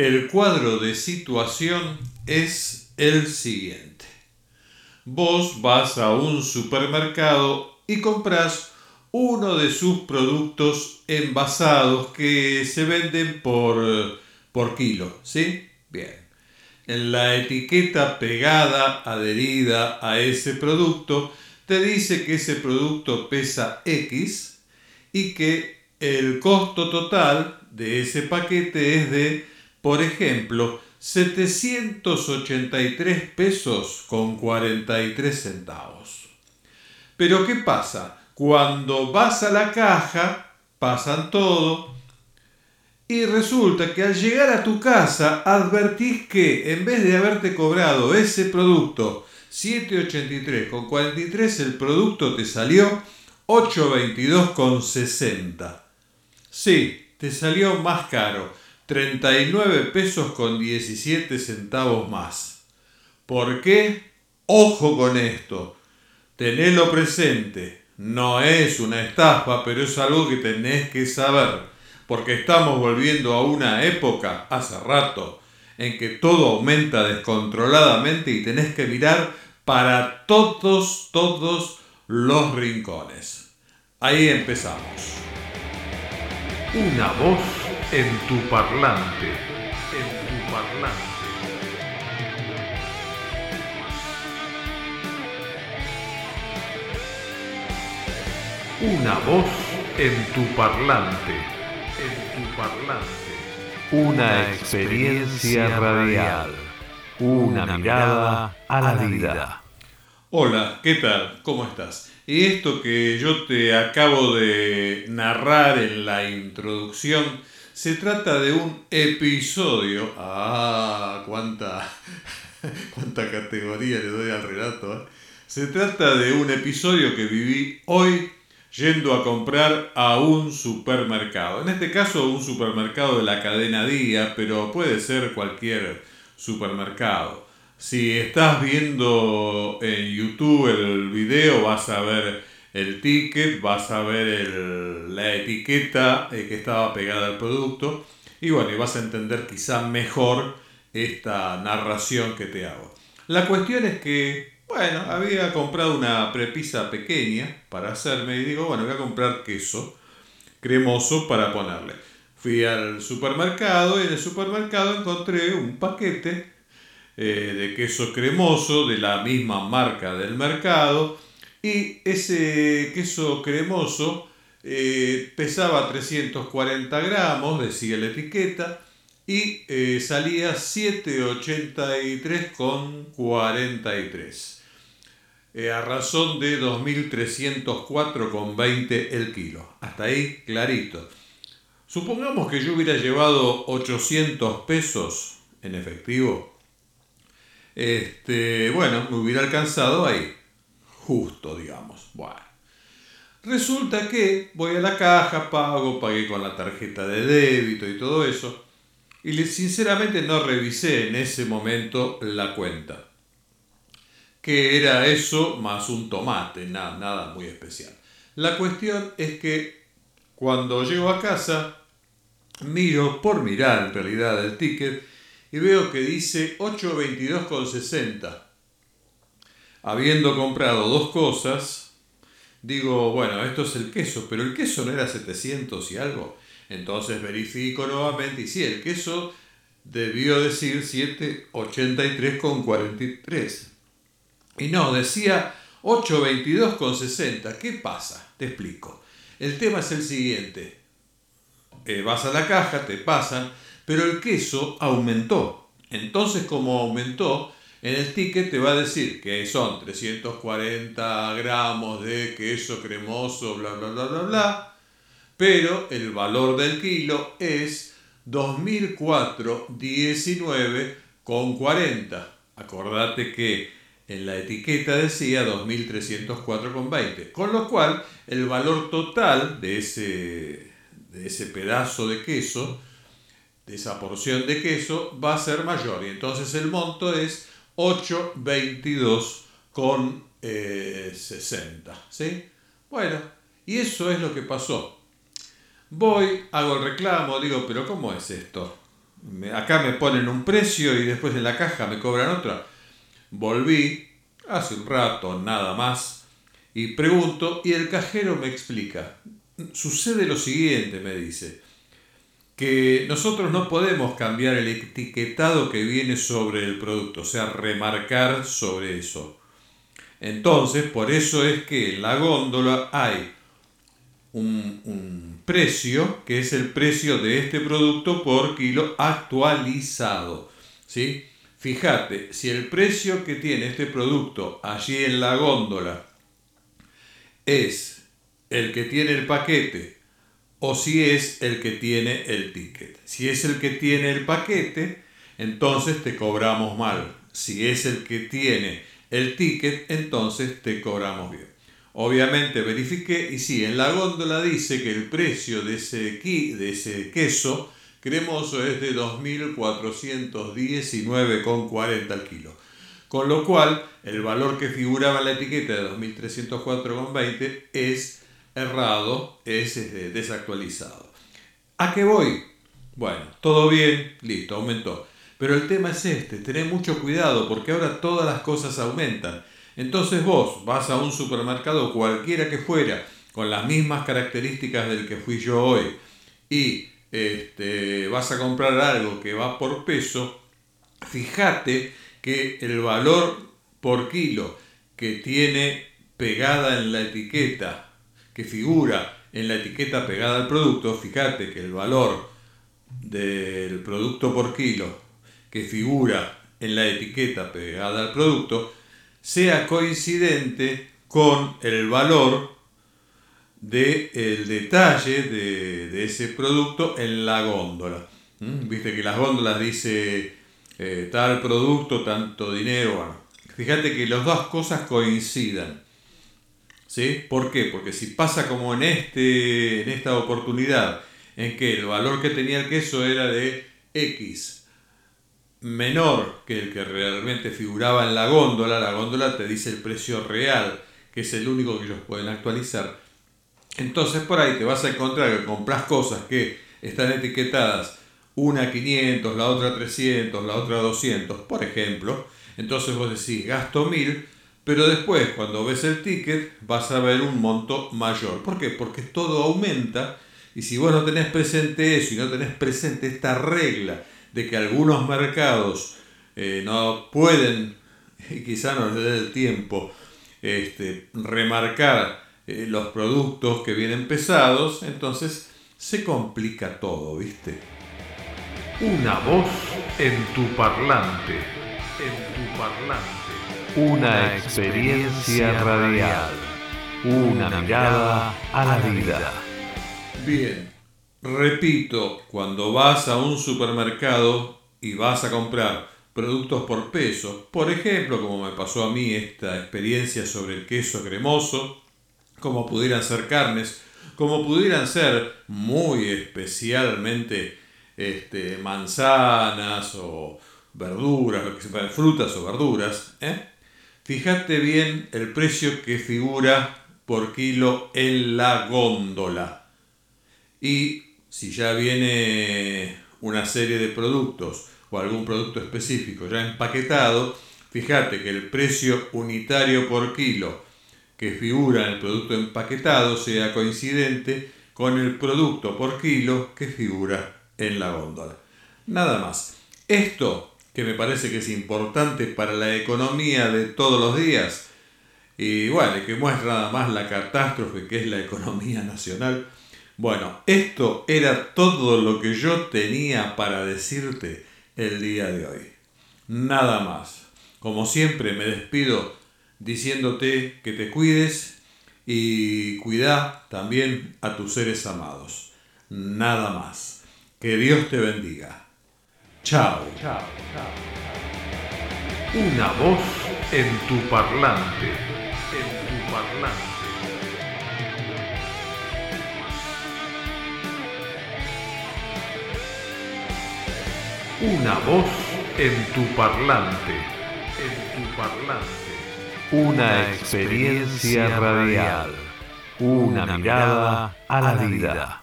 El cuadro de situación es el siguiente. Vos vas a un supermercado y compras uno de sus productos envasados que se venden por, por kilo, ¿sí? Bien. En la etiqueta pegada, adherida a ese producto, te dice que ese producto pesa X y que el costo total de ese paquete es de, por ejemplo, 783 pesos con 43 centavos. Pero ¿qué pasa? Cuando vas a la caja, pasan todo, y resulta que al llegar a tu casa advertís que en vez de haberte cobrado ese producto 783 con 43, el producto te salió 822 con 60. Sí, te salió más caro, 39 pesos con 17 centavos más. ¿Por qué? Ojo con esto. Tenelo presente. No es una estafa, pero es algo que tenés que saber. Porque estamos volviendo a una época, hace rato, en que todo aumenta descontroladamente y tenés que mirar para todos, todos los rincones. Ahí empezamos. Una voz en tu parlante. En tu parlante. Una voz en tu parlante. En tu parlante. Una experiencia radial. Una mirada a la vida. Hola, ¿qué tal? ¿Cómo estás? Y esto que yo te acabo de narrar en la introducción se trata de un episodio. Ah, cuánta, cuánta categoría le doy al relato. ¿eh? Se trata de un episodio que viví hoy yendo a comprar a un supermercado. En este caso un supermercado de la cadena Día, pero puede ser cualquier supermercado. Si estás viendo en YouTube el video, vas a ver el ticket, vas a ver la etiqueta eh, que estaba pegada al producto y bueno, y vas a entender quizá mejor esta narración que te hago. La cuestión es que, bueno, había comprado una prepisa pequeña para hacerme y digo, bueno, voy a comprar queso cremoso para ponerle. Fui al supermercado y en el supermercado encontré un paquete eh, de queso cremoso de la misma marca del mercado y ese queso cremoso eh, pesaba 340 gramos, decía la etiqueta, y eh, salía 783,43 a razón de 2.304,20 el kilo. Hasta ahí clarito. Supongamos que yo hubiera llevado 800 pesos en efectivo este, bueno, me hubiera alcanzado ahí. Justo, digamos. Bueno. Resulta que voy a la caja, pago, pagué con la tarjeta de débito y todo eso. Y sinceramente no revisé en ese momento la cuenta. Que era eso más un tomate, nada, nada muy especial. La cuestión es que cuando llego a casa, miro por mirar en realidad el ticket y veo que dice 822,60. Habiendo comprado dos cosas, digo, bueno, esto es el queso, pero el queso no era 700 y algo. Entonces verifico nuevamente y sí, el queso debió decir 783,43. Y no, decía 822,60. ¿Qué pasa? Te explico. El tema es el siguiente. Eh, vas a la caja, te pasan, pero el queso aumentó. Entonces, como aumentó, en el ticket te va a decir que son 340 gramos de queso cremoso, bla, bla, bla, bla, bla, pero el valor del kilo es 2004,19,40. Acordate que en la etiqueta decía 2304,20, con lo cual el valor total de ese, de ese pedazo de queso esa porción de queso va a ser mayor y entonces el monto es 8,22 con 60. Eh, ¿sí? Bueno, y eso es lo que pasó. Voy, hago el reclamo, digo, pero ¿cómo es esto? Me- Acá me ponen un precio y después en la caja me cobran otra. Volví hace un rato, nada más, y pregunto y el cajero me explica. Sucede lo siguiente, me dice, que nosotros no podemos cambiar el etiquetado que viene sobre el producto, o sea, remarcar sobre eso. Entonces, por eso es que en la góndola hay un, un precio que es el precio de este producto por kilo actualizado. ¿sí? Fíjate, si el precio que tiene este producto allí en la góndola es el que tiene el paquete o si es el que tiene el ticket. Si es el que tiene el paquete, entonces te cobramos mal. Si es el que tiene el ticket, entonces te cobramos bien. Obviamente verifiqué y sí, en la góndola dice que el precio de ese, de ese queso cremoso es de 2.419,40 al kilo. Con lo cual, el valor que figuraba en la etiqueta de 2.304,20 es errado, es eh, desactualizado. ¿A qué voy? Bueno, todo bien, listo, aumentó. Pero el tema es este, tener mucho cuidado porque ahora todas las cosas aumentan. Entonces vos vas a un supermercado cualquiera que fuera, con las mismas características del que fui yo hoy, y este, vas a comprar algo que va por peso, fíjate que el valor por kilo que tiene pegada en la etiqueta, que figura en la etiqueta pegada al producto, fíjate que el valor del producto por kilo que figura en la etiqueta pegada al producto sea coincidente con el valor del detalle de, ese producto en la góndola. ¿Mm? Viste que las góndolas dice eh, tal producto, tanto dinero. Fíjate que las dos cosas coincidan. ¿Sí? ¿Por qué? Porque si pasa como en, este, en esta oportunidad, en que el valor que tenía el queso era de X menor que el que realmente figuraba en la góndola, la góndola te dice el precio real, que es el único que ellos pueden actualizar. Entonces por ahí te vas a encontrar que compras cosas que están etiquetadas una 500, la otra 300, la otra 200, por ejemplo. Entonces vos decís, gasto 1000, pero después cuando ves el ticket vas a ver un monto mayor. ¿Por qué? Porque todo aumenta y si vos no tenés presente eso y no tenés presente esta regla de que algunos mercados eh, no pueden, y quizá no les dé el tiempo, este, remarcar eh, los productos que vienen pesados, entonces se complica todo, ¿viste? Una voz en tu parlante. En tu parlante. Una experiencia radial. Una mirada a la vida. Bien, repito, cuando vas a un supermercado y vas a comprar productos por peso, por ejemplo, como me pasó a mí esta experiencia sobre el queso cremoso, como pudieran ser carnes, como pudieran ser muy especialmente este, manzanas o verduras, frutas o verduras, ¿eh? Fíjate bien el precio que figura por kilo en la góndola. Y si ya viene una serie de productos o algún producto específico ya empaquetado, fíjate que el precio unitario por kilo que figura en el producto empaquetado sea coincidente con el producto por kilo que figura en la góndola. Nada más. Esto, que me parece que es importante para la economía de todos los días, y bueno, que muestra nada más la catástrofe que es la economía nacional, bueno, esto era todo lo que yo tenía para decirte el día de hoy. Nada más. Como siempre me despido diciéndote que te cuides y cuida también a tus seres amados. Nada más. Que Dios te bendiga. Chao. Chao. Una voz en tu parlante. En tu parlante. Una voz en tu parlante. En tu parlante. Una experiencia radial. Una mirada a la vida.